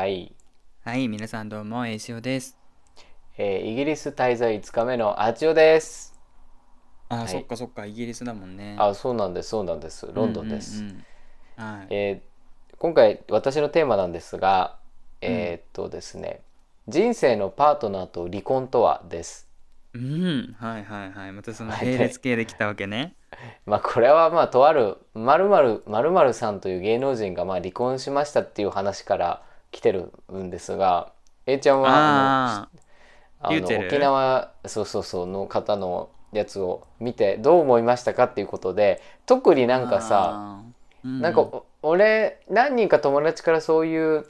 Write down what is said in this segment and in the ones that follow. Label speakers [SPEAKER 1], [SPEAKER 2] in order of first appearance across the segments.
[SPEAKER 1] はい、
[SPEAKER 2] はい、皆さんどうも、えいしおです。
[SPEAKER 1] えーイギリス滞在5日目のアチオです。
[SPEAKER 2] あ、
[SPEAKER 1] い
[SPEAKER 2] そっかそっか、イギリスだもんね。
[SPEAKER 1] あ、そうなんです、そうなんです。ロンドンです。
[SPEAKER 2] うんうんうんはい。
[SPEAKER 1] えー今回私のテーマなんですが、えーっとですね、人生のパートナーと離婚とはです。
[SPEAKER 2] うん、はいはいはい。またその
[SPEAKER 1] はい
[SPEAKER 2] 並列系で来たわけね。
[SPEAKER 1] まあこれはまあとある〇〇〇〇さんという芸能人がまあ離婚しましたっていう話から来てるんですが、A ちゃんはあの沖縄そうそうそうの方のやつを見てどう思いましたかっていうことで特に
[SPEAKER 2] あ、
[SPEAKER 1] なんかさ
[SPEAKER 2] う
[SPEAKER 1] なんかお俺何人か友達からそういう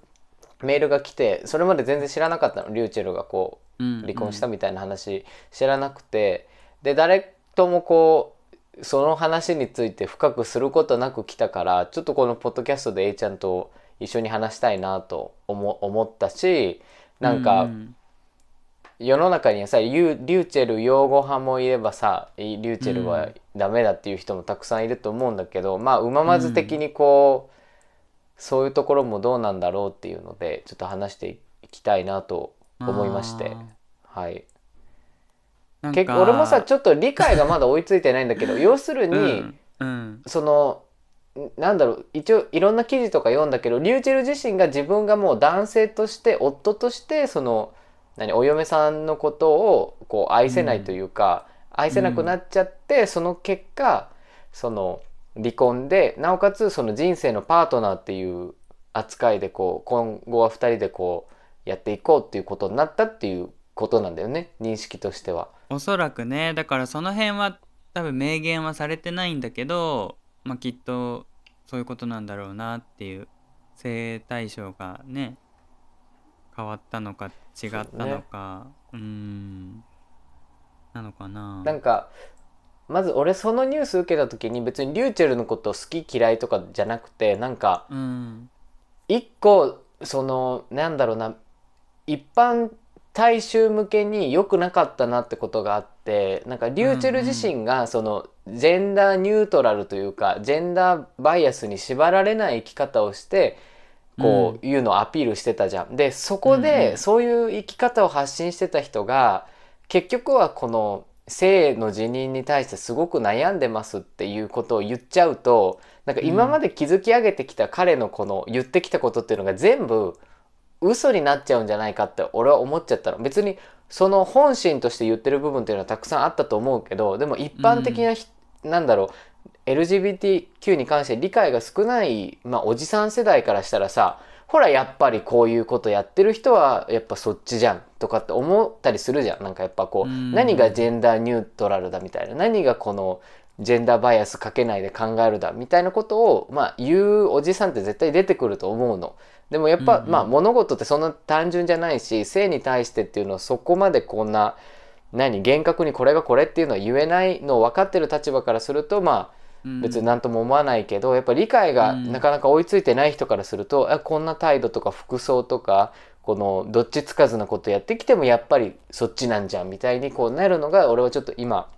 [SPEAKER 1] メールが来てそれまで全然知らなかったの。リューチェルがこう
[SPEAKER 2] うん。
[SPEAKER 1] 離婚したみたいな話知らなくて。で誰ともこうその話について深くすることなく来たからちょっとこのポッドキャストで A ちゃんと一緒に話したいなと思思ったしなんか、
[SPEAKER 2] うん。
[SPEAKER 1] 世の中にはさリュリューチェル擁護派もいればさリューチェルはダメだっていう人もたくさんいると思うんだけど、まあうままず的にこう、そういうところもどうなんだろうっていうのでちょっと話していきたいなと思いまして。はい。結構俺もさちょっと理解がまだ追いついてないんだけど 要するに、
[SPEAKER 2] うん。うん。
[SPEAKER 1] そのなんだろう一応いろんな記事とか読んだけどリューチェル自身が自分がもう男性として夫としてその何お嫁さんのことをこう愛せないというか、愛せなくなっちゃって、その結果その離婚でなおかつその人生のパートナーっていう扱いでこう今後は2人でこうやっていこうっていうことになったっていうことなんだよね認識としては。
[SPEAKER 2] おそらくね、だからその辺は多分明言はされてないんだけど、まあきっとそういうことなんだろうなっていう性対象がね変わったのか違ったのか。う,、ん。なのかな。
[SPEAKER 1] なんかまず俺そのニュース受けた時に別にリューチェルのこと好き嫌いとかじゃなくてなんか
[SPEAKER 2] うん。
[SPEAKER 1] 一個そのなんだろうな一般大衆向けに良くなかったなってことがあってなんかリューチェル自身がそのジェンダーニュートラルというかジェンダーバイアスに縛られない生き方をしてこういうのをアピールしてたじゃん。でそこ
[SPEAKER 2] うんうん。
[SPEAKER 1] でそういう生き方を発信してた人が結局はこの性の辞任に対してすごく悩んでますっていうことを言っちゃうとなんか今まで築き上げてきた彼のこの言ってきたことっていうのが全部嘘になっちゃうんじゃないかって俺は思っちゃったの。別にその本心として言ってる部分っていうのはたくさんあったと思うけどでも一般的なひ、なんだろう LGBTQ に関して理解が少ない、まあ、おじさん世代からしたらさほらやっぱりこういうことやってる人はやっぱそっちじゃんとかって思ったりするじゃん。なんかやっぱこう、
[SPEAKER 2] うん。
[SPEAKER 1] 何がジェンダーニュートラルだみたいな何がこのジェンダーバイアスかけないで考えるだみたいなことを、まあ、言うおじさんって絶対出てくると思うの。でもやっぱ、
[SPEAKER 2] うんうん。
[SPEAKER 1] まあ物事ってそんな単純じゃないし性に対してっていうのはそこまでこんな何厳格にこれがこれっていうのは言えないのを分かってる立場からするとまあ別に何とも思わないけど、やっぱ理解が
[SPEAKER 2] うん。
[SPEAKER 1] なかなか追いついてない人からすると、あこんな態度とか服装とかこのどっちつかずなことやってきてもやっぱりそっちなんじゃんみたいにこうなるのが俺はちょっと今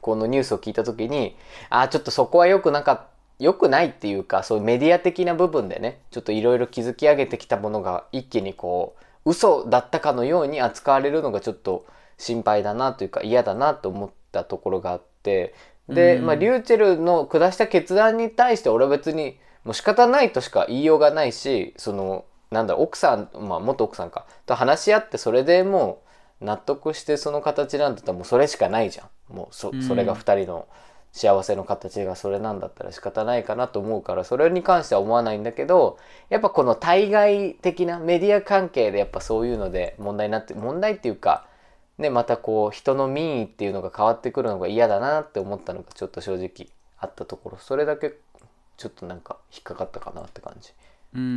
[SPEAKER 1] このニュースを聞いた時にあちょっとそこは良くなかった良くないっていうかそういうメディア的な部分でねちょっといろいろ築き上げてきたものが一気にこう嘘だったかのように扱われるのがちょっと心配だなというか嫌だなと思ったところがあってで、
[SPEAKER 2] うん。
[SPEAKER 1] まあ、リューチェルの下した決断に対して俺は別にもう仕方ないとしか言いようがないしそのなんだ奥さん、まあ、元奥さんかと話し合ってそれでもう納得してその形なんだったらもうそれしかないじゃん。もうそ
[SPEAKER 2] うん。
[SPEAKER 1] それが2人の幸せの形がそれなんだったら仕方ないかなと思うからそれに関しては思わないんだけどやっぱこの対外的なメディア関係でやっぱそういうので問題になって問題っていうかねまたこう人の民意っていうのが変わってくるのが嫌だなって思ったのがちょっと正直あったところそれだけちょっとなんか引っかかったかなって感じ。
[SPEAKER 2] うんうんう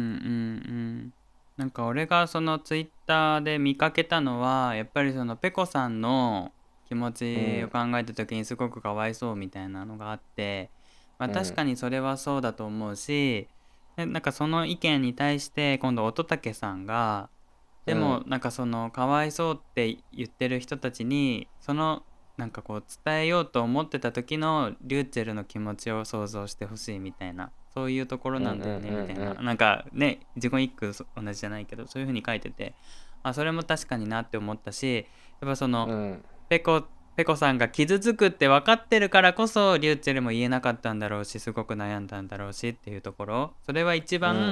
[SPEAKER 2] んなんか俺がそのツイッターで見かけたのはやっぱりそのペコさんの気持ちを考えた時にすごくかわいそうみたいなのがあって、まあ、
[SPEAKER 1] うん。
[SPEAKER 2] 確かにそれはそうだと思うし、でなんかその意見に対して今度乙武さんがでもなんかそのかわいそうって言ってる人たちにそのなんかこう伝えようと思ってた時のリューチェルの気持ちを想像してほしいみたいなそういうところなんだよねみたいな。なんかね自己一句そ同じじゃないけどそういう風に書いてて。あそれも確かになって思ったしやっぱその、
[SPEAKER 1] うん
[SPEAKER 2] ペコペコさんが傷つくって分かってるからこそリューチェルも言えなかったんだろうしすごく悩んだんだろうしっていうところ。それは一番、
[SPEAKER 1] うんう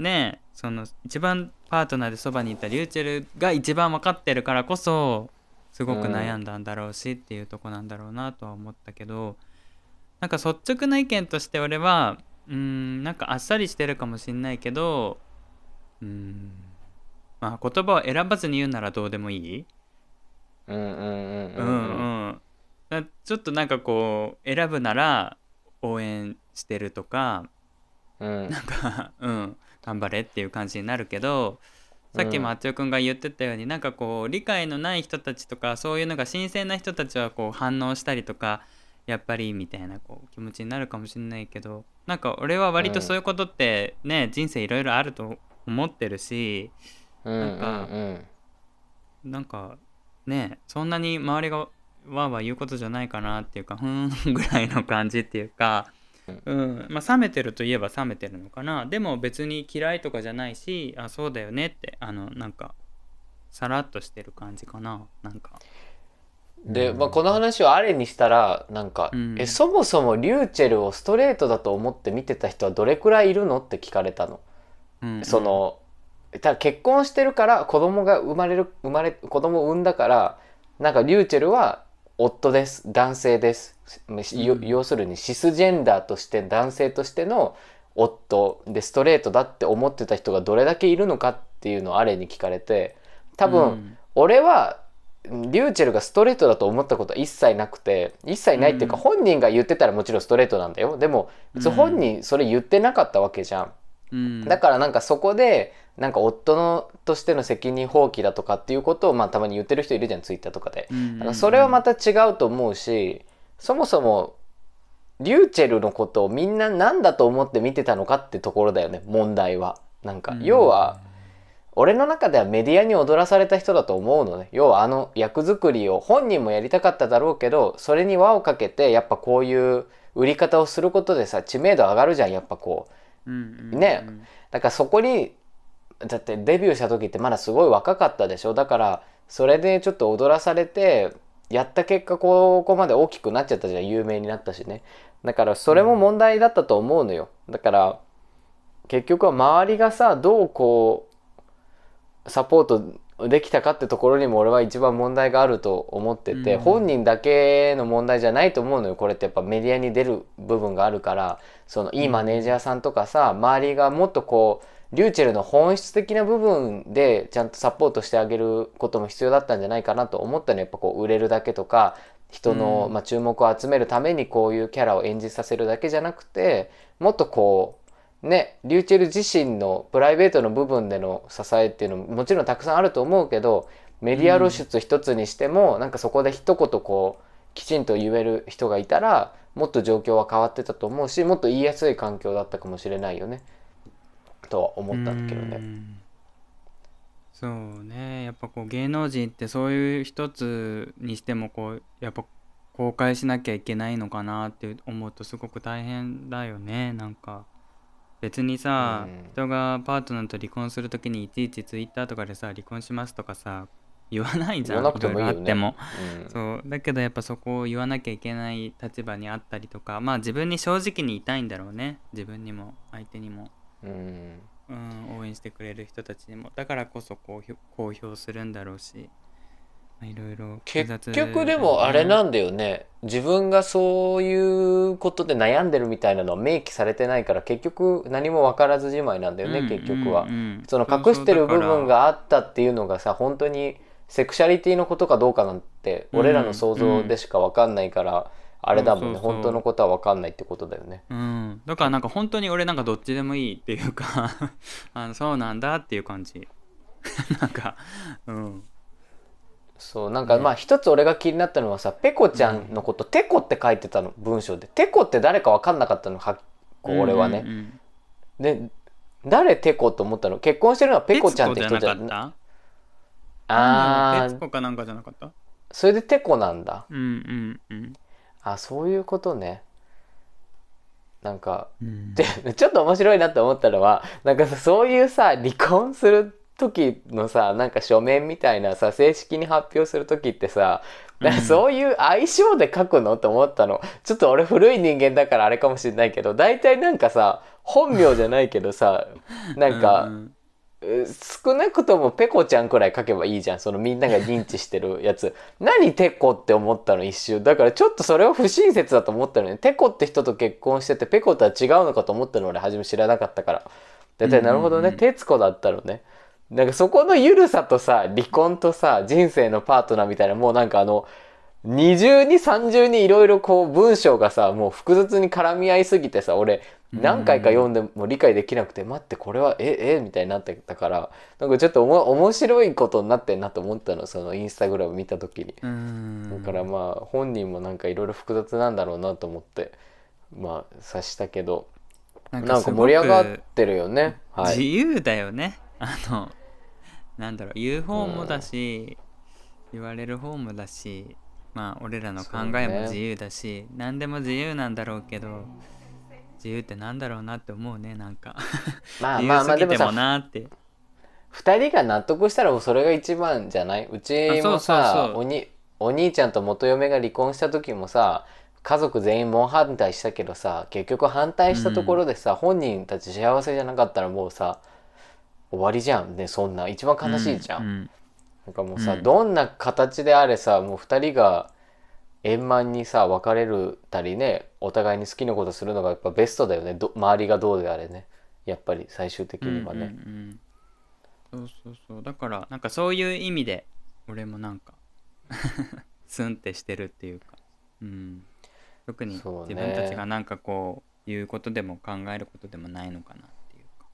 [SPEAKER 1] ん
[SPEAKER 2] ねその一番パートナーでそばにいたリューチェルが一番分かってるからこそすごく悩んだんだろうしっていうとこなんだろうなとは思ったけど。なんか率直な意見として俺はうーんなんかあっさりしてるかもしんないけどうーんまあ言葉を選ばずに言うならどうでもいい？
[SPEAKER 1] うんうんうん
[SPEAKER 2] う
[SPEAKER 1] うん。
[SPEAKER 2] んうん。だちょっとなんかこう選ぶなら応援してるとか
[SPEAKER 1] うん。
[SPEAKER 2] なんか うん頑張れっていう感じになるけどさっきもあっちおくんが言ってたように、なんかこう理解のない人たちとかそういうのが新鮮な人たちはこう反応したりとかやっぱりみたいなこう気持ちになるかもしれないけどなんか俺は割とそういうことってね、人生いろいろあると思ってるし
[SPEAKER 1] うんうん。
[SPEAKER 2] なんかなんかねそんなに周りがわーわー言うことじゃないかなっていうかふーんぐらいの感じっていうか、うん。まあ、冷めてるといえば冷めてるのかな。でも別に嫌いとかじゃないしあそうだよねってあのなんかさらっとしてる感じかな。なんか。
[SPEAKER 1] で、まあ、この話をあれにしたらなんか、
[SPEAKER 2] うん。
[SPEAKER 1] えそもそもリューチェルをストレートだと思って見てた人はどれくらいいるのって聞かれたの。
[SPEAKER 2] うん。
[SPEAKER 1] そのただ結婚してるから子供が生まれる生まれ子供を産んだからなんかリューチェルは夫です。男性です、要するにシスジェンダーとして男性としての夫でストレートだって思ってた人がどれだけいるのかっていうのをアレに聞かれて多分、
[SPEAKER 2] うん。
[SPEAKER 1] 俺はリューチェルがストレートだと思ったことは一切なくて一切ないっていうか、
[SPEAKER 2] うん。
[SPEAKER 1] 本人が言ってたらもちろんストレートなんだよ。でも別に本人それ言ってなかったわけじゃん。
[SPEAKER 2] うん
[SPEAKER 1] だからなんかそこでなんか夫のとしての責任放棄だとかっていうことをまあたまに言ってる人いるじゃんツイッターとかで。
[SPEAKER 2] うん
[SPEAKER 1] だからそれはまた違うと思うしそもそもリューチェルのことをみんな何だと思って見てたのかってところだよね問題は。なんか
[SPEAKER 2] うん
[SPEAKER 1] 要は俺の中ではメディアに踊らされた人だと思うのね要はあの役作りを本人もやりたかっただろうけどそれに輪をかけてやっぱこういう売り方をすることでさ知名度上がるじゃんやっぱこう。ね。だからそこにだってデビューした時ってまだすごい若かったでしょ？だからそれでちょっと踊らされてやった結果ここまで大きくなっちゃったじゃん。有名になったしね。だからそれも問題だったと思うのよ。だから結局は周りがさどうこうサポートできたかってところにも俺は一番問題があると思ってて、
[SPEAKER 2] うん。
[SPEAKER 1] 本人だけの問題じゃないと思うのよ。これってやっぱメディアに出る部分があるからそのいいマネージャーさんとかさ周りがもっとこうリューチェルの本質的な部分でちゃんとサポートしてあげることも必要だったんじゃないかなと思ったのやっぱこう売れるだけとか人の、
[SPEAKER 2] うん。
[SPEAKER 1] まあ、注目を集めるためにこういうキャラを演じさせるだけじゃなくてもっとこうねリューチェル自身のプライベートの部分での支えっていうのももちろんたくさんあると思うけどメディア露出一つにしても、なんかそこで一言こうきちんと言える人がいたらもっと状況は変わってたと思うしもっと言いやすい環境だったかもしれないよね。とは思ったんだけどね。
[SPEAKER 2] うん。そうね。やっぱこう芸能人ってそういう一つにしてもこうやっぱ公開しなきゃいけないのかなって思うとすごく大変だよね。なんか別にさ、
[SPEAKER 1] うん。
[SPEAKER 2] 人がパートナーと離婚するときにいちいちツイッターとかでさ離婚しますとかさ言わないじゃん
[SPEAKER 1] 言わなくてもいいよね。
[SPEAKER 2] あっても。
[SPEAKER 1] うん。
[SPEAKER 2] そうだけどやっぱそこを言わなきゃいけない立場にあったりとかまあ自分に正直にいたいんだろうね。自分にも相手にも、
[SPEAKER 1] うん。
[SPEAKER 2] うん、応援してくれる人たちにも。だからこそこう公表するんだろうし。まあいろいろ
[SPEAKER 1] 結局でもあれ
[SPEAKER 2] な
[SPEAKER 1] なんだよね。自分がそういうことで悩んでるみたいなのは明記されてないから結局何も分からずじまいなんだよね、結局は。その隠してる部分があったっていうのがさ本当にセクシャリティのことかどうかなんて
[SPEAKER 2] うん。
[SPEAKER 1] 俺らの想像でしか分かんないから、あれだもんね。本当のことは分かんないってことだよね。
[SPEAKER 2] うん、だからなんか本当に俺なんかどっちでもいいっていうか あのそうなんだっていう感じ。なんかうん。
[SPEAKER 1] そうなんかまあ一つ俺が気になったのはさペコちゃんのこと、テコって書いてたの文章でテコって誰か分かんなかったのは俺はね。
[SPEAKER 2] うんうん。
[SPEAKER 1] で誰テコと思ったの？結婚してるのはペコちゃんって人じゃ
[SPEAKER 2] な
[SPEAKER 1] あー。
[SPEAKER 2] 徹子かなんかじゃなかった？
[SPEAKER 1] それでテコなんだ。
[SPEAKER 2] うんうんうん。
[SPEAKER 1] あそういうことね。なんか
[SPEAKER 2] うん。
[SPEAKER 1] でちょっと面白いなって思ったのはなんかさそういうさ離婚する時のさなんか書面みたいなさ正式に発表する時ってさそういう相性で書くのって思ったの。ちょっと俺古い人間だからあれかもしれないけど大体なんかさ本名じゃないけどさなんか、
[SPEAKER 2] うん
[SPEAKER 1] う少なくともペコちゃんくらい書けばいいじゃん。そのみんなが認知してるやつ。何テコって思ったの？一瞬。だからちょっとそれを不親切だと思ったのね。テコって人と結婚しててペコとは違うのかと思ったの俺初め知らなかったから。だってなるほどね。徹子だったのね。なんかそこの緩さとさ離婚とさ人生のパートナーみたいなもうなんかあの二重に三重にいろいろこう文章がさもう複雑に絡み合いすぎてさ俺何回か読んでも理解できなくて待ってこれはええみたいになってたからなんかちょっとおも面白いことになってんなと思ったのそのインスタグラム見た時に。
[SPEAKER 2] うん。
[SPEAKER 1] だからまあ本人もなんかいろいろ複雑なんだろうなと思ってまあ察したけど
[SPEAKER 2] な
[SPEAKER 1] なんか盛り上がってるよね。はい。
[SPEAKER 2] 自由だよね。あのなんだろう言う方もだし、言われる方もだしまあ俺らの考えも自由だし、何でも自由なんだろうけど自由ってなんだろうなって思うねなんか。自
[SPEAKER 1] まあ まあまあでもさ
[SPEAKER 2] なって。
[SPEAKER 1] 2人が納得したらそれが一番じゃない？うちも
[SPEAKER 2] あ
[SPEAKER 1] さおにお兄ちゃんと元嫁が離婚した時もさ家族全員猛反対したけどさ結局反対したところでさ、本人たち幸せじゃなかったらもうさ終わりじゃんねそんな。一番悲しいじゃん、
[SPEAKER 2] うん
[SPEAKER 1] なんかもうさ、
[SPEAKER 2] うん。
[SPEAKER 1] どんな形であれさもう2人が円満にさ別れるたりねお互いに好きなことするのがやっぱベストだよね。ど周りがどうであれね。やっぱり最終的にはね、
[SPEAKER 2] うんうんうん、そうそうそう。だからなんかそういう意味で俺もなんか スンってしてるっていうか、うん、特に自分たちがなんかこう言うことでも考えることでもないのかなっていうか、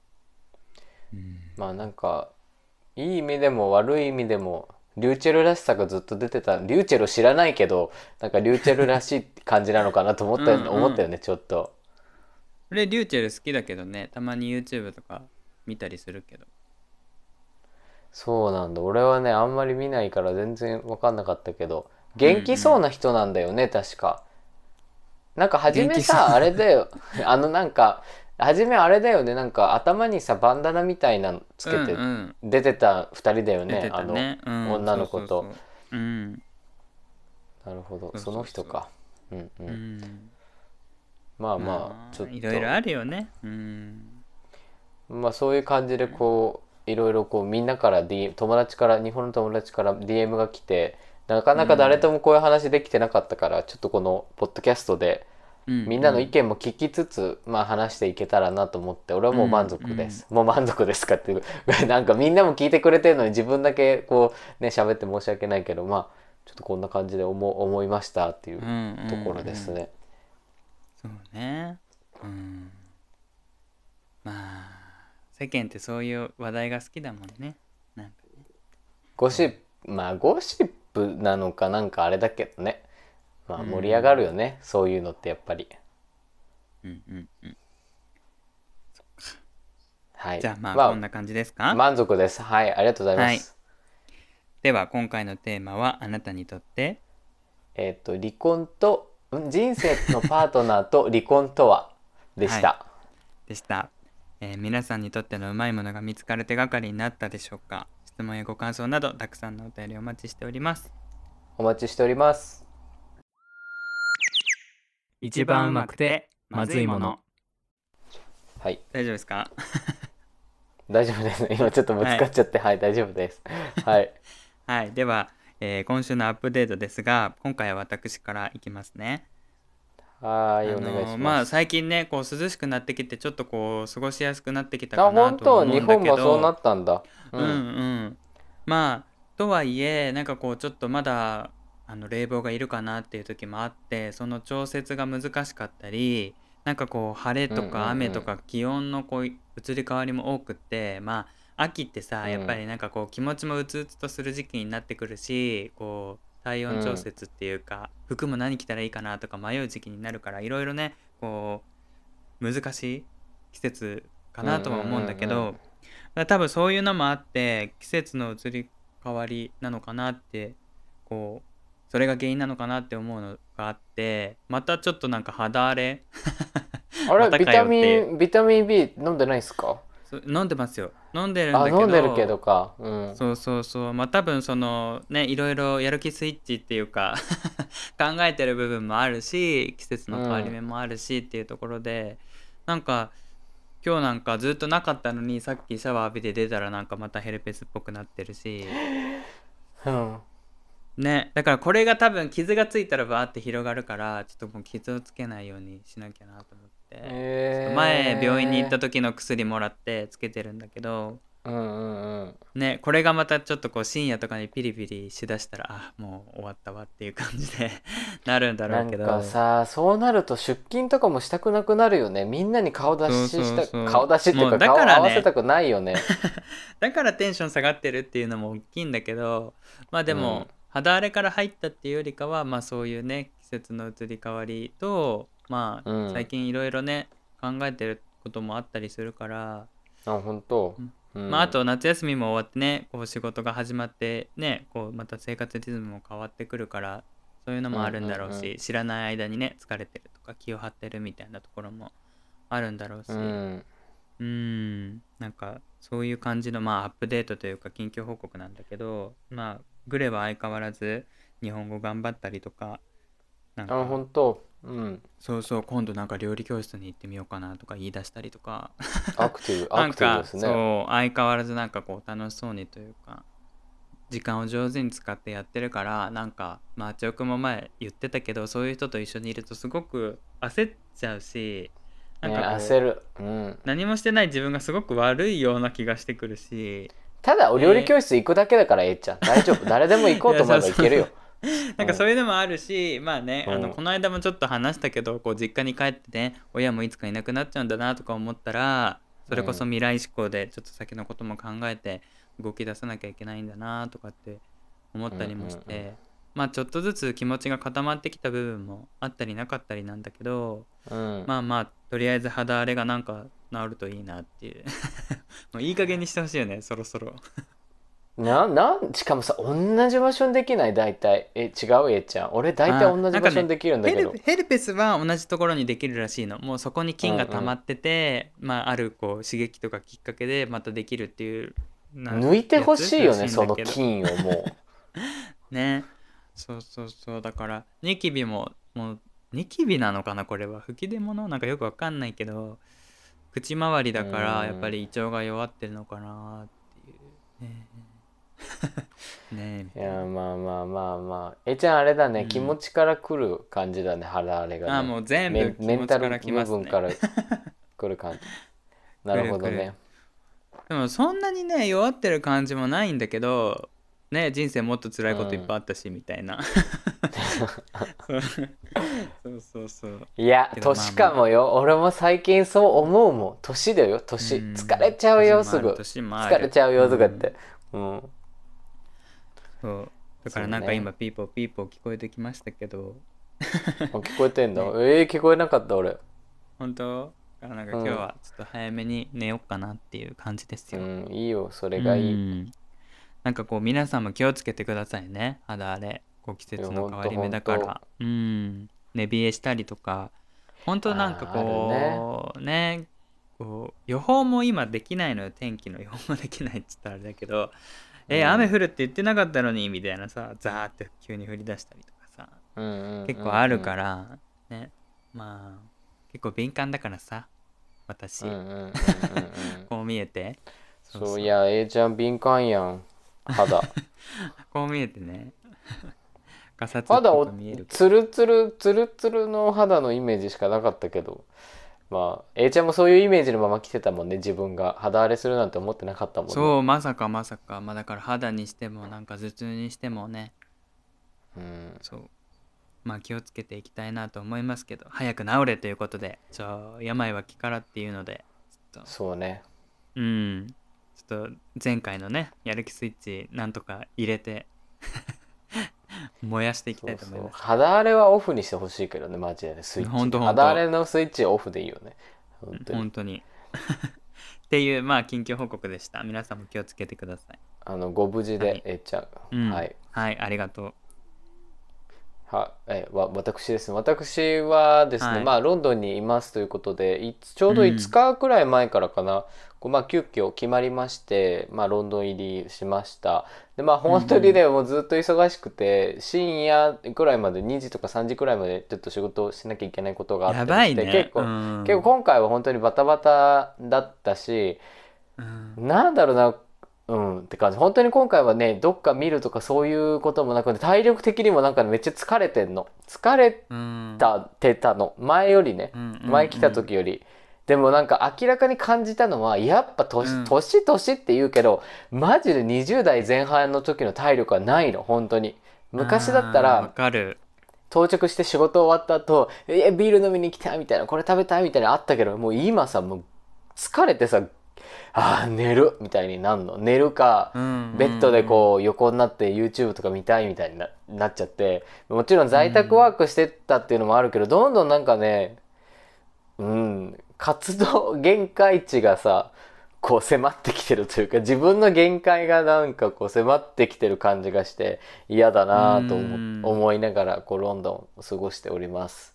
[SPEAKER 2] うん、
[SPEAKER 1] まあなんかいい意味でも悪い意味でもリューチェルらしさがずっと出てた。リューチェル知らないけどなんかリューチェルらしい感じなのかなと思った
[SPEAKER 2] うんうん。
[SPEAKER 1] 思ったよねちょっと。
[SPEAKER 2] 俺リューチェル好きだけどね。たまに YouTube とか見たりするけど。
[SPEAKER 1] そうなんだ。俺はねあんまり見ないから全然分かんなかったけど。元気そうな人なんだよね、確か。なんか初めさあれだよ。あのなんか初めあれだよね。なんか頭にさバンダナみたいなのつけて出てた2人だよね,、
[SPEAKER 2] 出てたね、うん。
[SPEAKER 1] 女の子と。なるほど。
[SPEAKER 2] そ
[SPEAKER 1] の人か。うんうん、
[SPEAKER 2] うん。
[SPEAKER 1] まあまあちょっと。
[SPEAKER 2] いろいろあるよね。うん。
[SPEAKER 1] まあそういう感じでこういろいろこうみんなから DM 友達から日本の友達から DM が来てなかなか誰ともこういう話できてなかったから、ちょっとこのポッドキャストでみんなの意見も聞きつつ、まあ話していけたらなと思って俺はもう満足です、もう満足ですかっていう。なんかみんなも聞いてくれてるのに自分だけこうね喋って申し訳ないけどまあちょっとこんな感じで思思いましたっていうところですね、
[SPEAKER 2] そうね。うん。まあ世間ってそういう話題が好きだもんね。なんかね。
[SPEAKER 1] ゴシップまあゴシップなのかなんかあれだけどねまあ盛り上がるよね、そういうのってやっぱり。
[SPEAKER 2] うんうんうん。
[SPEAKER 1] はい。
[SPEAKER 2] じゃあまあこんな感じですか、
[SPEAKER 1] 満足です。はいありがとうございます、
[SPEAKER 2] では今回のテーマはあなたにとって？
[SPEAKER 1] えっ、と離婚とん人生のパートナーと 離婚とは？でした、
[SPEAKER 2] でした、えー皆さんにとってのうまいものが見つかる手がかりになったでしょうか？質問やご感想などたくさんのお便りお待ちしております。
[SPEAKER 1] お待ちしております
[SPEAKER 2] 一番うまくてまずいもの。
[SPEAKER 1] はい。
[SPEAKER 2] 大丈夫ですか？
[SPEAKER 1] 大丈夫です。今ちょっとぶつかっちゃって。はい、大丈夫です。はい。
[SPEAKER 2] はい。では、えー今週のアップデートですが今回は私からいきますね。
[SPEAKER 1] はいお願いします、
[SPEAKER 2] まあ最近ねこう涼しくなってきてちょっとこう過ごしやすくなってきたかな
[SPEAKER 1] あ本当
[SPEAKER 2] と思うんだけど。
[SPEAKER 1] 日本もそうなったんだ。
[SPEAKER 2] うんうん。まあとはいえなんかこうちょっとまだあの冷房がいるかなっていう時もあってその調節が難しかったりなんかこう晴れとか雨とか気温のこう移り変わりも多くってまあ秋ってさ
[SPEAKER 1] うん。
[SPEAKER 2] やっぱりなんかこう気持ちもうつうつとする時期になってくるしこう体温調節っていうか、服も何着たらいいかなとか迷う時期になるからいろいろねこう難しい季節かなとは思うんだけど、
[SPEAKER 1] う
[SPEAKER 2] 多分そういうのもあって季節の移り変わりなのかなってこうそれが原因なのかなって思うのがあってまたちょっとなんか肌荒れ？
[SPEAKER 1] あれ
[SPEAKER 2] また
[SPEAKER 1] ビタミンビタミン B 飲んでないっすか？
[SPEAKER 2] 飲んでますよ。飲んでるんだ
[SPEAKER 1] あ
[SPEAKER 2] けど。
[SPEAKER 1] 飲んでるけどか。うん。
[SPEAKER 2] そうそうそう。まあ多分そのねいろいろやる気スイッチっていうか 考えてる部分もあるし季節の変わり目もあるしっていうところで、なんか今日なんかずっとなかったのにさっきシャワー浴びて出たらなんかまたヘルペスっぽくなってるし。
[SPEAKER 1] うん
[SPEAKER 2] ね。だからこれが多分傷がついたらバーって広がるからちょっともう傷をつけないようにしなきゃなと思って、
[SPEAKER 1] えー。
[SPEAKER 2] 前病院に行った時の薬もらってつけてるんだけど。
[SPEAKER 1] うんうんうん。
[SPEAKER 2] ねこれがまたちょっとこう深夜とかにピリピリしだしたらあもう終わったわっていう感じで なるんだろうけど。
[SPEAKER 1] なんかさそうなると出勤とかもしたくなくなるよね。みんなに顔出しした顔出しっていう
[SPEAKER 2] も
[SPEAKER 1] か顔合わせたくないよね。
[SPEAKER 2] だからテンション下がってるっていうのも大きいんだけどまあでも、
[SPEAKER 1] うん
[SPEAKER 2] 肌荒れから入ったっていうよりかはまあそういうね季節の移り変わりとまあ、
[SPEAKER 1] うん。
[SPEAKER 2] 最近いろいろね考えてることもあったりするから、
[SPEAKER 1] あ本当、うん。
[SPEAKER 2] まああと夏休みも終わってねこう仕事が始まってねこうまた生活リズムも変わってくるからそういうのもあるんだろうし、
[SPEAKER 1] うんうんうん
[SPEAKER 2] 知らない間にね疲れてるとか気を張ってるみたいなところもあるんだろうし、
[SPEAKER 1] うん。
[SPEAKER 2] うーん。なんかそういう感じのまあアップデートというか近況報告なんだけどまあグレは相変わらず日本語頑張ったりとかなん
[SPEAKER 1] あ
[SPEAKER 2] か
[SPEAKER 1] 本当？うん。
[SPEAKER 2] そうそう今度なんか料理教室に行ってみようかなとか言い出したりとか。
[SPEAKER 1] アクティブ
[SPEAKER 2] なん
[SPEAKER 1] アクティブ
[SPEAKER 2] か
[SPEAKER 1] ですね。
[SPEAKER 2] そう相変わらずなんかこう楽しそうにというか時間を上手に使ってやってるからなんかまあ千代君も前言ってたけどそういう人と一緒にいるとすごく焦っちゃうしなん
[SPEAKER 1] ね
[SPEAKER 2] かこう
[SPEAKER 1] 焦る。うん。
[SPEAKER 2] 何もしてない自分がすごく悪いような気がしてくるした
[SPEAKER 1] だお料理教室行くだけだからええちゃん。大丈夫。誰でも行こうと思えば行けるよ。
[SPEAKER 2] なんかそういう。のもあるし、まあね、あ
[SPEAKER 1] うん。
[SPEAKER 2] のこの間もちょっと話したけどこう実家に帰ってね親もいつかいなくなっちゃうんだなとか思ったらそれこそ未来志向でちょっと先のことも考えて動き出さなきゃいけないんだなとかって思ったりもして、
[SPEAKER 1] うんうんうん
[SPEAKER 2] まあちょっとずつ気持ちが固まってきた部分もあったりなかったりなんだけど、
[SPEAKER 1] うん。
[SPEAKER 2] まあまあとりあえず肌荒れがなんか治るといいなっていう。もういい加減にしてほしいよねそろそろ。
[SPEAKER 1] ななんしかもさ同じ場所にできない大体。え違う？ええちゃん。俺大体同じ場所にできるんだけど、
[SPEAKER 2] ヘルヘルペスは同じところにできるらしいの。もうそこに菌が溜まってて、まあ、あるこう刺激とかきっかけでまたできるっていうな
[SPEAKER 1] 抜いてほしいよねその菌をも
[SPEAKER 2] ねそうそうそう。だからニキビももうニキビなのかなこれは。吹き出物？なんかよくわかんないけど口周りだから
[SPEAKER 1] うん。
[SPEAKER 2] やっぱり胃腸が弱ってるのかなっていう。ね。ね
[SPEAKER 1] ういやまあまあまあまあ。ええちゃんあれだね、
[SPEAKER 2] うん。
[SPEAKER 1] 気持ちから来る感じだね肌荒れがね。
[SPEAKER 2] あもう全部
[SPEAKER 1] メンタル
[SPEAKER 2] らきますね。
[SPEAKER 1] 部分から 来る感じ。なるほどね。
[SPEAKER 2] でもそんなにね弱ってる感じもないんだけどね人生もっと辛いこといっぱいあったし、みたいな。そう。そうそう
[SPEAKER 1] いや年かもよ、俺も最近そう思うもん。年だよ年、
[SPEAKER 2] うん。
[SPEAKER 1] 疲れちゃうよすぐ。疲れちゃうよとか言って。うん、
[SPEAKER 2] そう。だからなんか今、ピーポーピーポー聞こえてきましたけど。
[SPEAKER 1] あ聞こえてんだ、えー、聞こえなかった俺。
[SPEAKER 2] 本当？だからなんか今日はちょっと早めに寝ようかなっていう感じです
[SPEAKER 1] う
[SPEAKER 2] よ、
[SPEAKER 1] んいいよそれがいい、
[SPEAKER 2] うんなんかこう皆さんも気をつけてくださいね。肌荒れこう季節の変わり目だから。うん。寝冷えしたりとか。本当なんかこうね。こう予報も今できないのよ。天気の予報もできないっつったらあれだけど、え
[SPEAKER 1] うん。
[SPEAKER 2] 雨降るって言ってなかったのにみたいなさザーって急に降り出したりとかさ。
[SPEAKER 1] うんうんうん
[SPEAKER 2] 結構あるからね。まあ結構敏感だからさ。私、こう見えて。そう
[SPEAKER 1] そう。いや A ちゃん敏感やん肌。
[SPEAKER 2] こう見えてね。ガサツっ
[SPEAKER 1] 肌をツルツルツルツルの肌のイメージしかなかったけど。まあ A ちゃんもそういうイメージのまま来てたもんね。自分が。肌荒れするなんて思ってなかったもんね。
[SPEAKER 2] そうまさかまさか。まあだから肌にしてもなんか頭痛にしてもね。
[SPEAKER 1] うん、
[SPEAKER 2] そう。まあ気をつけていきたいなと思いますけど。早く治れということでじゃあ病は気からっていうので
[SPEAKER 1] そうね。
[SPEAKER 2] うんちょっと前回のねやる気スイッチなんとか入れて 燃やしていき
[SPEAKER 1] そうそう。
[SPEAKER 2] たいと思います。
[SPEAKER 1] 肌荒れはオフにしてほしいけどねマジでねスイッチ。
[SPEAKER 2] ほんとほんと
[SPEAKER 1] 肌荒れのスイッチオフでいいよね。本当に。
[SPEAKER 2] 本当に。っていうまあ近況報告でした。皆さんも気をつけてください。
[SPEAKER 1] あのご無事
[SPEAKER 2] はい。
[SPEAKER 1] で A ちゃん。はい。
[SPEAKER 2] はいありがとう
[SPEAKER 1] はえわ私ですね。私はですね、
[SPEAKER 2] はい。
[SPEAKER 1] まあロンドンにいますということでいちょうど5日くらい前からかな、こうまあ急遽決まりまして、まあ、ロンドン入りしました。でまあ本当にね、もうずっと忙しくて深夜くらいまで2時とか3時くらいまでちょっと仕事をしなきゃいけないことがあって
[SPEAKER 2] やばいね。
[SPEAKER 1] 結構、
[SPEAKER 2] うん。
[SPEAKER 1] 結構今回は本当にバタバタだったし
[SPEAKER 2] うん。
[SPEAKER 1] なんだろうなうんって感じ。本当に今回はねどっか見るとかそういうこともなくて体力的にもなんかめっちゃ疲れてんの。疲れ
[SPEAKER 2] うん。
[SPEAKER 1] たてたの。前よりね。前来た時より、でもなんか明らかに感じたのはやっぱ年、
[SPEAKER 2] うん。
[SPEAKER 1] 年年って言うけどマジで20代前半の時の体力はないの。本当に。昔だったら
[SPEAKER 2] かる。
[SPEAKER 1] 到着して仕事終わった後「えビール飲みに来た」みたいな「これ食べたい」みたいなのあったけどもう今さもう疲れてさあー寝るみたいになんの。寝るか
[SPEAKER 2] うん。
[SPEAKER 1] ベッドでこう横になって YouTube とか見たいみたいにななっちゃって。もちろん在宅ワークしてたっていうのもあるけどどんどんなんかねうん活動限界値がさこう迫ってきてるというか自分の限界がなんかこう迫ってきてる感じがして嫌だなと思いながらこうロンドンを過ごしております。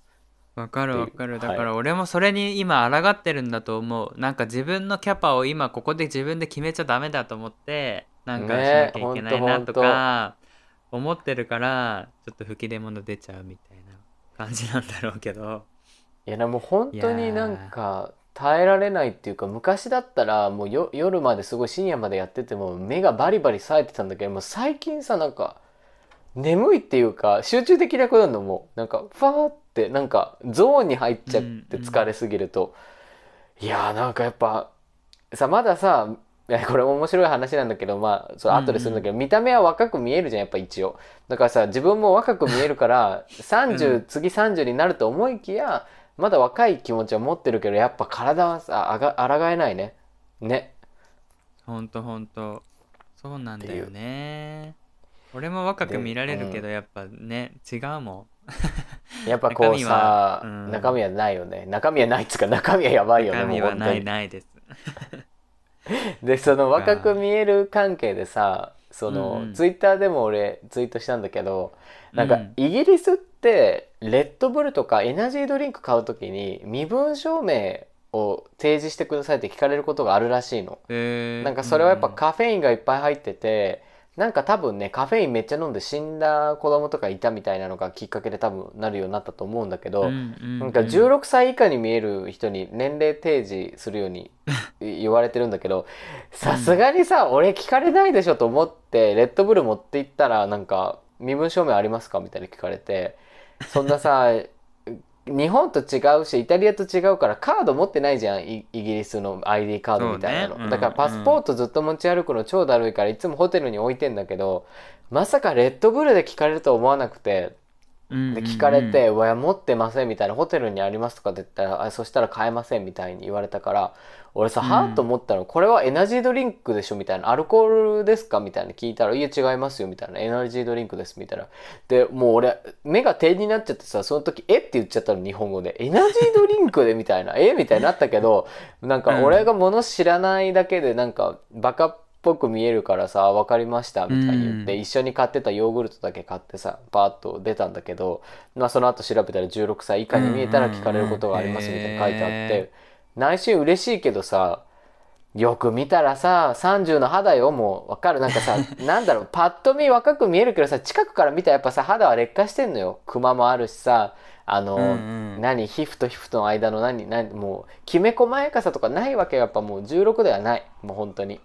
[SPEAKER 2] わかるわかる。だから俺もそれに今抗ってるんだと思う。なんか自分のキャパを今ここで自分で決めちゃダメだと思ってなんかし
[SPEAKER 1] ね
[SPEAKER 2] なきゃいけないなとか思ってるからちょっと吹き出物出ちゃうみたいな感じなんだろうけど。
[SPEAKER 1] いやでも本当になんか耐えられないっていうか昔だったらもうよ夜まですごい深夜までやってても目がバリバリ冴えてたんだけどもう最近さなんか眠いっていうか集中できなくなるのもなんかファーってなんかゾーンに入っちゃって
[SPEAKER 2] うんうん
[SPEAKER 1] 疲れすぎると、いやーなんかやっぱさまださこれ面白い話なんだけどまあそれ後でするんだけど、見た目は若く見えるじゃんやっぱ一応。だからさ自分も若く見えるから 30、
[SPEAKER 2] うん。
[SPEAKER 1] 次30になると思いきやまだ若い気持ちは持ってるけどやっぱ体はさあが抗えないね。ね。
[SPEAKER 2] ほんとほんと。そうなんだよね。俺も若く見られるけどやっぱね違うも
[SPEAKER 1] やっぱこう
[SPEAKER 2] 中身うん。
[SPEAKER 1] 中身はないよね。中身はないっつうか中身はやばい
[SPEAKER 2] ん
[SPEAKER 1] よね
[SPEAKER 2] 中身はない
[SPEAKER 1] もう本当に。
[SPEAKER 2] ないです
[SPEAKER 1] でその若く見える関係でさその、ツイッターでも俺ツイートしたんだけどなんか
[SPEAKER 2] うん
[SPEAKER 1] イギリスってレッドブルとかエナジードリンク買う時に身分証明を提示してくださいって聞かれることがあるらしいの。
[SPEAKER 2] えー。
[SPEAKER 1] なんかそれはやっぱ
[SPEAKER 2] うん。
[SPEAKER 1] カフェインがいっぱい入ってて、なんか多分ねカフェインめっちゃ飲んで死んだ子供とかいたみたいなのがきっかけで多分なるようになったと思うんだけど、
[SPEAKER 2] うんうん
[SPEAKER 1] なんか16歳以下に見える人に年齢提示するように言われてるんだけどさすがにさ俺聞かれないでしょと思ってレッドブル持って行ったらなんか身分証明ありますかみたいに聞かれてそんなさ日本と違うしイタリアと違うからカード持ってないじゃんイイギリスの ID カードみたいなの、
[SPEAKER 2] ねうん
[SPEAKER 1] だからパスポートずっと持ち歩くの超だるいからいつもホテルに置いてんだけどまさかレッドブルで聞かれると思わなくて。で聞かれて「うわ持ってません」みたいな「ホテルにあります」とかって言ったらあ「そしたら買えません」みたいに言われたから俺さ、
[SPEAKER 2] うん。
[SPEAKER 1] はぁと思ったの。これはエナジードリンクでしょみたいな「アルコールですか?」みたいな聞いたら「いや違いますよ」みたいな「エナジードリンクです」みたいな。でもう俺目が点になっちゃってさその時「え？っ?」て言っちゃったの日本語で「エナジードリンクで?」みたいな「え？みたいになったけどなんか俺が物知らないだけでなんかバカっぽく見えるからさ「分かりました」みたいに言って、
[SPEAKER 2] うん。
[SPEAKER 1] 一緒に買ってたヨーグルトだけ買ってさパーッと出たんだけど、まあ、その後調べたら16歳以下に見えたら聞かれることがありますみたいに書いてあって、
[SPEAKER 2] へ
[SPEAKER 1] 内心嬉しいけどさよく見たらさ30の肌よもう分かる。なんかさ なんだろうパッと見若く見えるけどさ近くから見たらやっぱさ肌は劣化してんのよ。クマもあるしさあの、
[SPEAKER 2] うんうん。
[SPEAKER 1] 何皮膚と皮膚との間の何何もうきめ細やかさとかないわけよ。やっぱもう16ではない。もう本当に。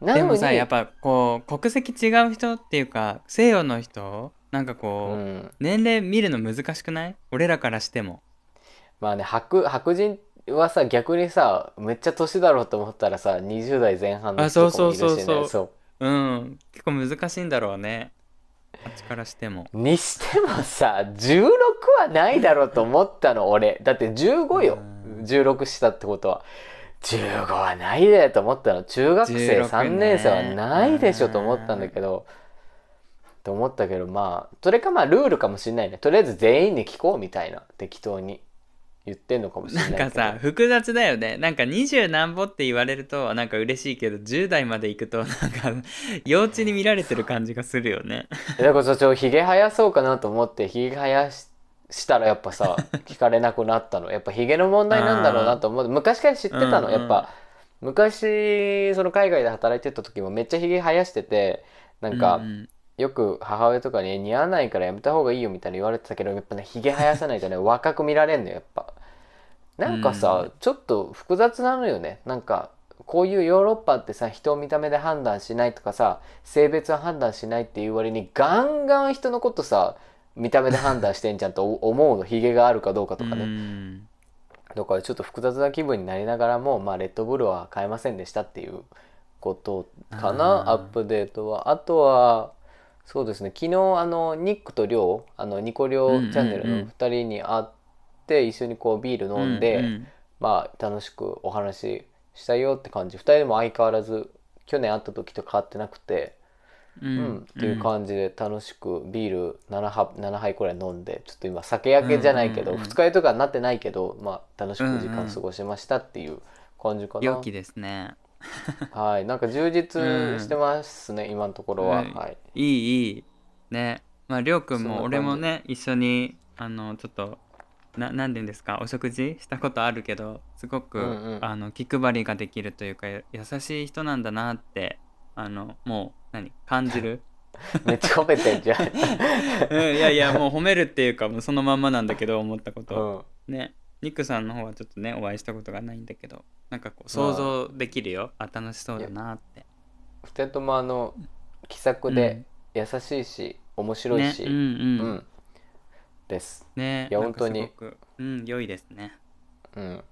[SPEAKER 1] な
[SPEAKER 2] でもさやっぱこう国籍違う人っていうか西洋の人なんかこう、
[SPEAKER 1] うん、
[SPEAKER 2] 年齢見るの難しくない？俺らからしても。
[SPEAKER 1] まあね白白人はさ逆にさめっちゃ年だろうと思ったらさ20代前半の
[SPEAKER 2] あ
[SPEAKER 1] 人とかもいるしね。
[SPEAKER 2] そうそうそうそう。
[SPEAKER 1] そう。
[SPEAKER 2] うん。結構難しいんだろうね。あっちからしても。
[SPEAKER 1] にしてもさ16はないだろうと思ったの俺。だって15よ。
[SPEAKER 2] うん。
[SPEAKER 1] 16したってことは15はないでと思ったの。中学生
[SPEAKER 2] 16
[SPEAKER 1] 3年生はないでしょと思ったんだけど。と思ったけどまあそれかまあルールかもしれないね。とりあえず全員に聞こうみたいな。適当に言ってんのかもしれない
[SPEAKER 2] なんかさ複雑だよね。なんか20何歩って言われるとなんか嬉しいけど10代まで行くとなんか 幼稚に見られてる感じがするよね。
[SPEAKER 1] だからさちょひげ生やそうかなと思ってひげ生やししたらやっぱさ 聞かれなくなったの。やっぱひげの問題なんだろうなと思って昔から知ってたの、
[SPEAKER 2] うんうん
[SPEAKER 1] やっぱ昔その海外で働いてた時もめっちゃひげ生やしててなんか、
[SPEAKER 2] うんうん。
[SPEAKER 1] よく母親とかに「似合わないからやめた方がいいよ」みたいに言われてたけどやっぱねひげ生やさないとね 若く見られんのよやっぱなんかさ、
[SPEAKER 2] うん
[SPEAKER 1] ちょっと複雑なのよね。なんかこういうヨーロッパってさ人を見た目で判断しないとかさ性別は判断しないっていう割にガンガン人のことさ見た目で判断してんじゃんと思うのひげがあるかどうかとか
[SPEAKER 2] う
[SPEAKER 1] ね、
[SPEAKER 2] ん。
[SPEAKER 1] だからちょっと複雑な気分になりながらもまあレッドブルは買えませんでしたっていうことかな。アップデートは。あとはそうですね。昨日あのニックとリョウあのニコリョウチャンネルの
[SPEAKER 2] うんうんうん。
[SPEAKER 1] 2人に会って一緒にこうビール飲んで、
[SPEAKER 2] うん
[SPEAKER 1] まあ楽しくお話ししたよって感じ。2人でも相変わらず去年会った時と変わってなくて、
[SPEAKER 2] う
[SPEAKER 1] うん。っていう感じで楽しくビール 7, 杯7杯くらい飲ん。でちょっと今酒焼けじゃないけど、
[SPEAKER 2] うん。うん。うん。
[SPEAKER 1] 二日酔いとかになってないけど、まあ、楽しく時間過ごしましたっていう感じかな、
[SPEAKER 2] 良きですね
[SPEAKER 1] はいなん。か充実してますね、今のところは、はい
[SPEAKER 2] いいいいねまありょうくん。も俺もね一緒にあのちょっとななん。て言うん。ですかお食事したことあるけどすごく、
[SPEAKER 1] うん。うん。
[SPEAKER 2] あの気配りができるというか優しい人なん。だなってあのもう何感じる？
[SPEAKER 1] めっちゃ褒めてんじゃん、
[SPEAKER 2] うんいやいやもう褒めるっていうかもうそのまんまなんだけど思ったこ
[SPEAKER 1] う
[SPEAKER 2] と、
[SPEAKER 1] ん、
[SPEAKER 2] ねニックさんの方はちょっとねお会いしたことがないんだけどなんかこう想像できるよ。あ楽しそうだなって。
[SPEAKER 1] 二人ともあの気さくで優しいし、面白いし、
[SPEAKER 2] ねうんうん、
[SPEAKER 1] うん。です。
[SPEAKER 2] ね
[SPEAKER 1] いや本当に。
[SPEAKER 2] ごくうん良いですね。
[SPEAKER 1] うん。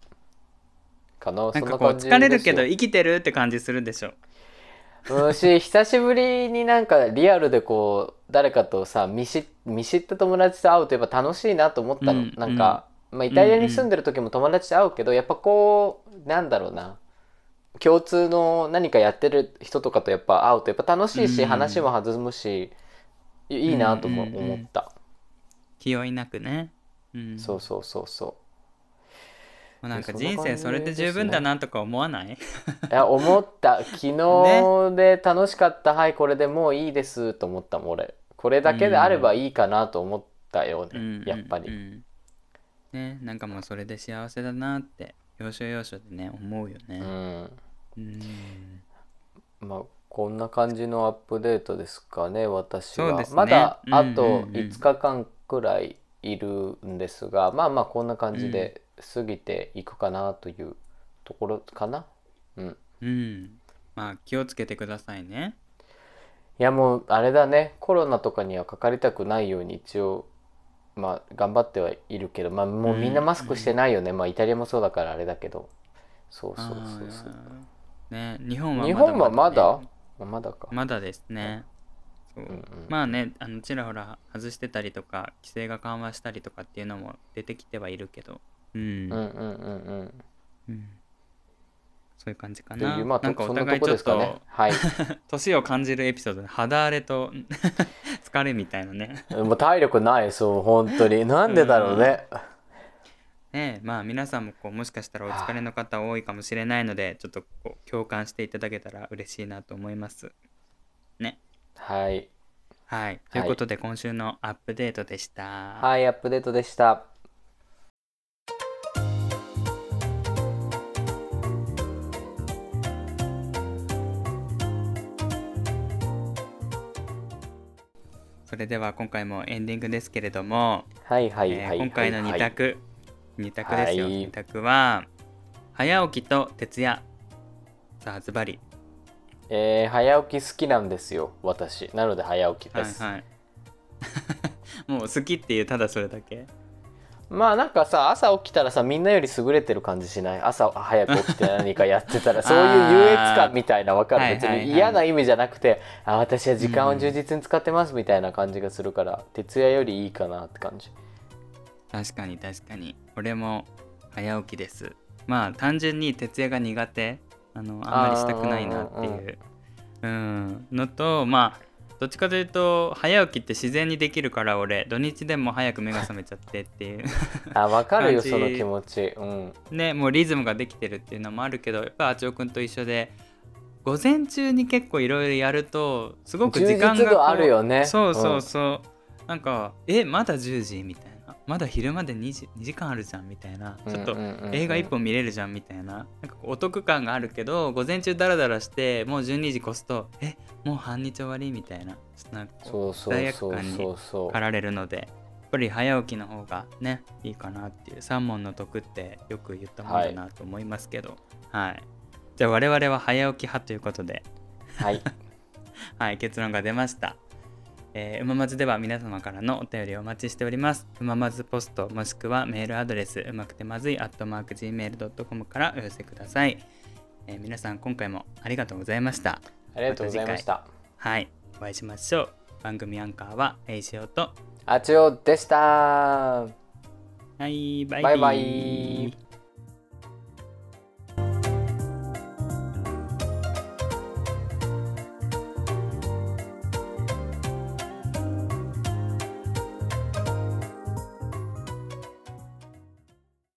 [SPEAKER 1] かな
[SPEAKER 2] なんかこう疲れるけど生きてるって感じするでしょ
[SPEAKER 1] うん。し久しぶりになんかリアルでこう誰かとさ見知見知った友達と会うとやっぱ楽しいなと思ったの、
[SPEAKER 2] うん。
[SPEAKER 1] なんか、まあ、イタリアに住んでる時も友達と会うけど、やっぱこうなんだろうな。共通の何かやってる人とかとやっぱ会うとやっぱ楽しいし、
[SPEAKER 2] うん
[SPEAKER 1] 話も弾むしいいいなとも
[SPEAKER 2] うんうんうん
[SPEAKER 1] 思った、
[SPEAKER 2] 気負いなくね。うん。
[SPEAKER 1] そうそうそうそ
[SPEAKER 2] なんか人生それで十分だなとか思わない？
[SPEAKER 1] ういや思った。昨日で楽しかった、はいこれでもういいですと思ったもん俺。これだけであればいいかなと思ったよね、
[SPEAKER 2] うん
[SPEAKER 1] やっぱり、
[SPEAKER 2] うん。うんねなんかもうそれで幸せだなって要所要所でね思うよね。
[SPEAKER 1] うん。
[SPEAKER 2] うん。
[SPEAKER 1] まあこんな感じのアップデートですかね私は、
[SPEAKER 2] そうですね。
[SPEAKER 1] まだ
[SPEAKER 2] うん
[SPEAKER 1] あと
[SPEAKER 2] うんうん。
[SPEAKER 1] 5日間くらいいるんですが、まあまあこんな感じで過ぎていくかなというところかな。うん。
[SPEAKER 2] うん。まあ気をつけてくださいね。
[SPEAKER 1] いやもうあれだね。コロナとかにはかかりたくないように一応まあ頑張ってはいるけどまあもうみんなマスクしてないよね、まあイタリアもそうだからあれだけど。そうそうそうそう。
[SPEAKER 2] ね。日本は
[SPEAKER 1] 日本はまだ？
[SPEAKER 2] ね
[SPEAKER 1] まだか、
[SPEAKER 2] まだですね。そう。
[SPEAKER 1] うんうん。
[SPEAKER 2] まあねあのちらほら外してたりとか規制が緩和したりとかっていうのも出てきてはいるけど、うん
[SPEAKER 1] うんうんうんうん
[SPEAKER 2] うんそういう感じかな。
[SPEAKER 1] いうまあ
[SPEAKER 2] なんかお互いちょっと
[SPEAKER 1] ねはい
[SPEAKER 2] 年を感じるエピソードで肌荒れと 疲れみたいなね。
[SPEAKER 1] もう体力ないそう本当になんでだろうね、
[SPEAKER 2] ねまあ皆さんもこうもしかしたらお疲れの方多いかもしれないのでちょっとこう共感していただけたら嬉しいなと思います。ね。
[SPEAKER 1] はい
[SPEAKER 2] はい。ということで今週のアップデートでした。
[SPEAKER 1] はいアップデートでした
[SPEAKER 2] それでは今回もエンディングですけれども、
[SPEAKER 1] はいはい
[SPEAKER 2] えー
[SPEAKER 1] はい、
[SPEAKER 2] 今回の2択、2択ですよ、
[SPEAKER 1] はい。
[SPEAKER 2] 2択は早起きと徹夜さあズバリ。
[SPEAKER 1] えー早起き好きなんですよ私。なので早起きです、
[SPEAKER 2] はいはい。もう好きっていうただそれだけ
[SPEAKER 1] まあなんかさ朝起きたらさみんなより優れてる感じしない？朝早く起きて何かやってたら そういう優越感みたいなわかる？別に嫌な意味じゃなくてあ私は時間を充実に使ってますみたいな感じがするから、徹夜よりいいかなって感じ。
[SPEAKER 2] 確かに確かに。俺も早起きです。まあ単純に徹夜が苦手？あのあんまりしたくないなっていう。うん。のとまあどっちかというと早起きって自然にできるから俺土日でも早く目が覚めちゃってっていう。
[SPEAKER 1] あわかるよ その気持ち。うん。
[SPEAKER 2] ねもうリズムができてるっていうのもあるけどやっぱあちおくんと一緒で午前中に結構いろいろやるとすごく時間が
[SPEAKER 1] あるよね。
[SPEAKER 2] そうそうそう、なんかえまだ10時？みたいなまだ昼まで 2, 時2時間あるじゃんみたいな。ちょっと映画1本見れるじゃんみたいな。なんかお得感があるけど午前中ダラダラしてもう12時越すとえもう半日終わりみたいな。ちょっとなんかこ
[SPEAKER 1] そうそう
[SPEAKER 2] 罪悪
[SPEAKER 1] そう。
[SPEAKER 2] 感に
[SPEAKER 1] そうそう
[SPEAKER 2] 駆られるのでやっぱり早起きの方がねいいかなっていう。三問の得ってよく言ったもんだなと思いますけど。はい、じゃあ我々は早起き派ということで。
[SPEAKER 1] はい。
[SPEAKER 2] はい、結論が出ました。えー、うままずでは皆様からのお便りをお待ちしております。うままずポストもしくはメールアドレスうまくてまずい gmail.com からお寄せください、えー皆さん今回もありがとうございました。
[SPEAKER 1] ありがとうございました
[SPEAKER 2] はい、お会いしましょう。番組アンカーはえいしおと、
[SPEAKER 1] あちおでした
[SPEAKER 2] はい、バイビー
[SPEAKER 1] バイバイ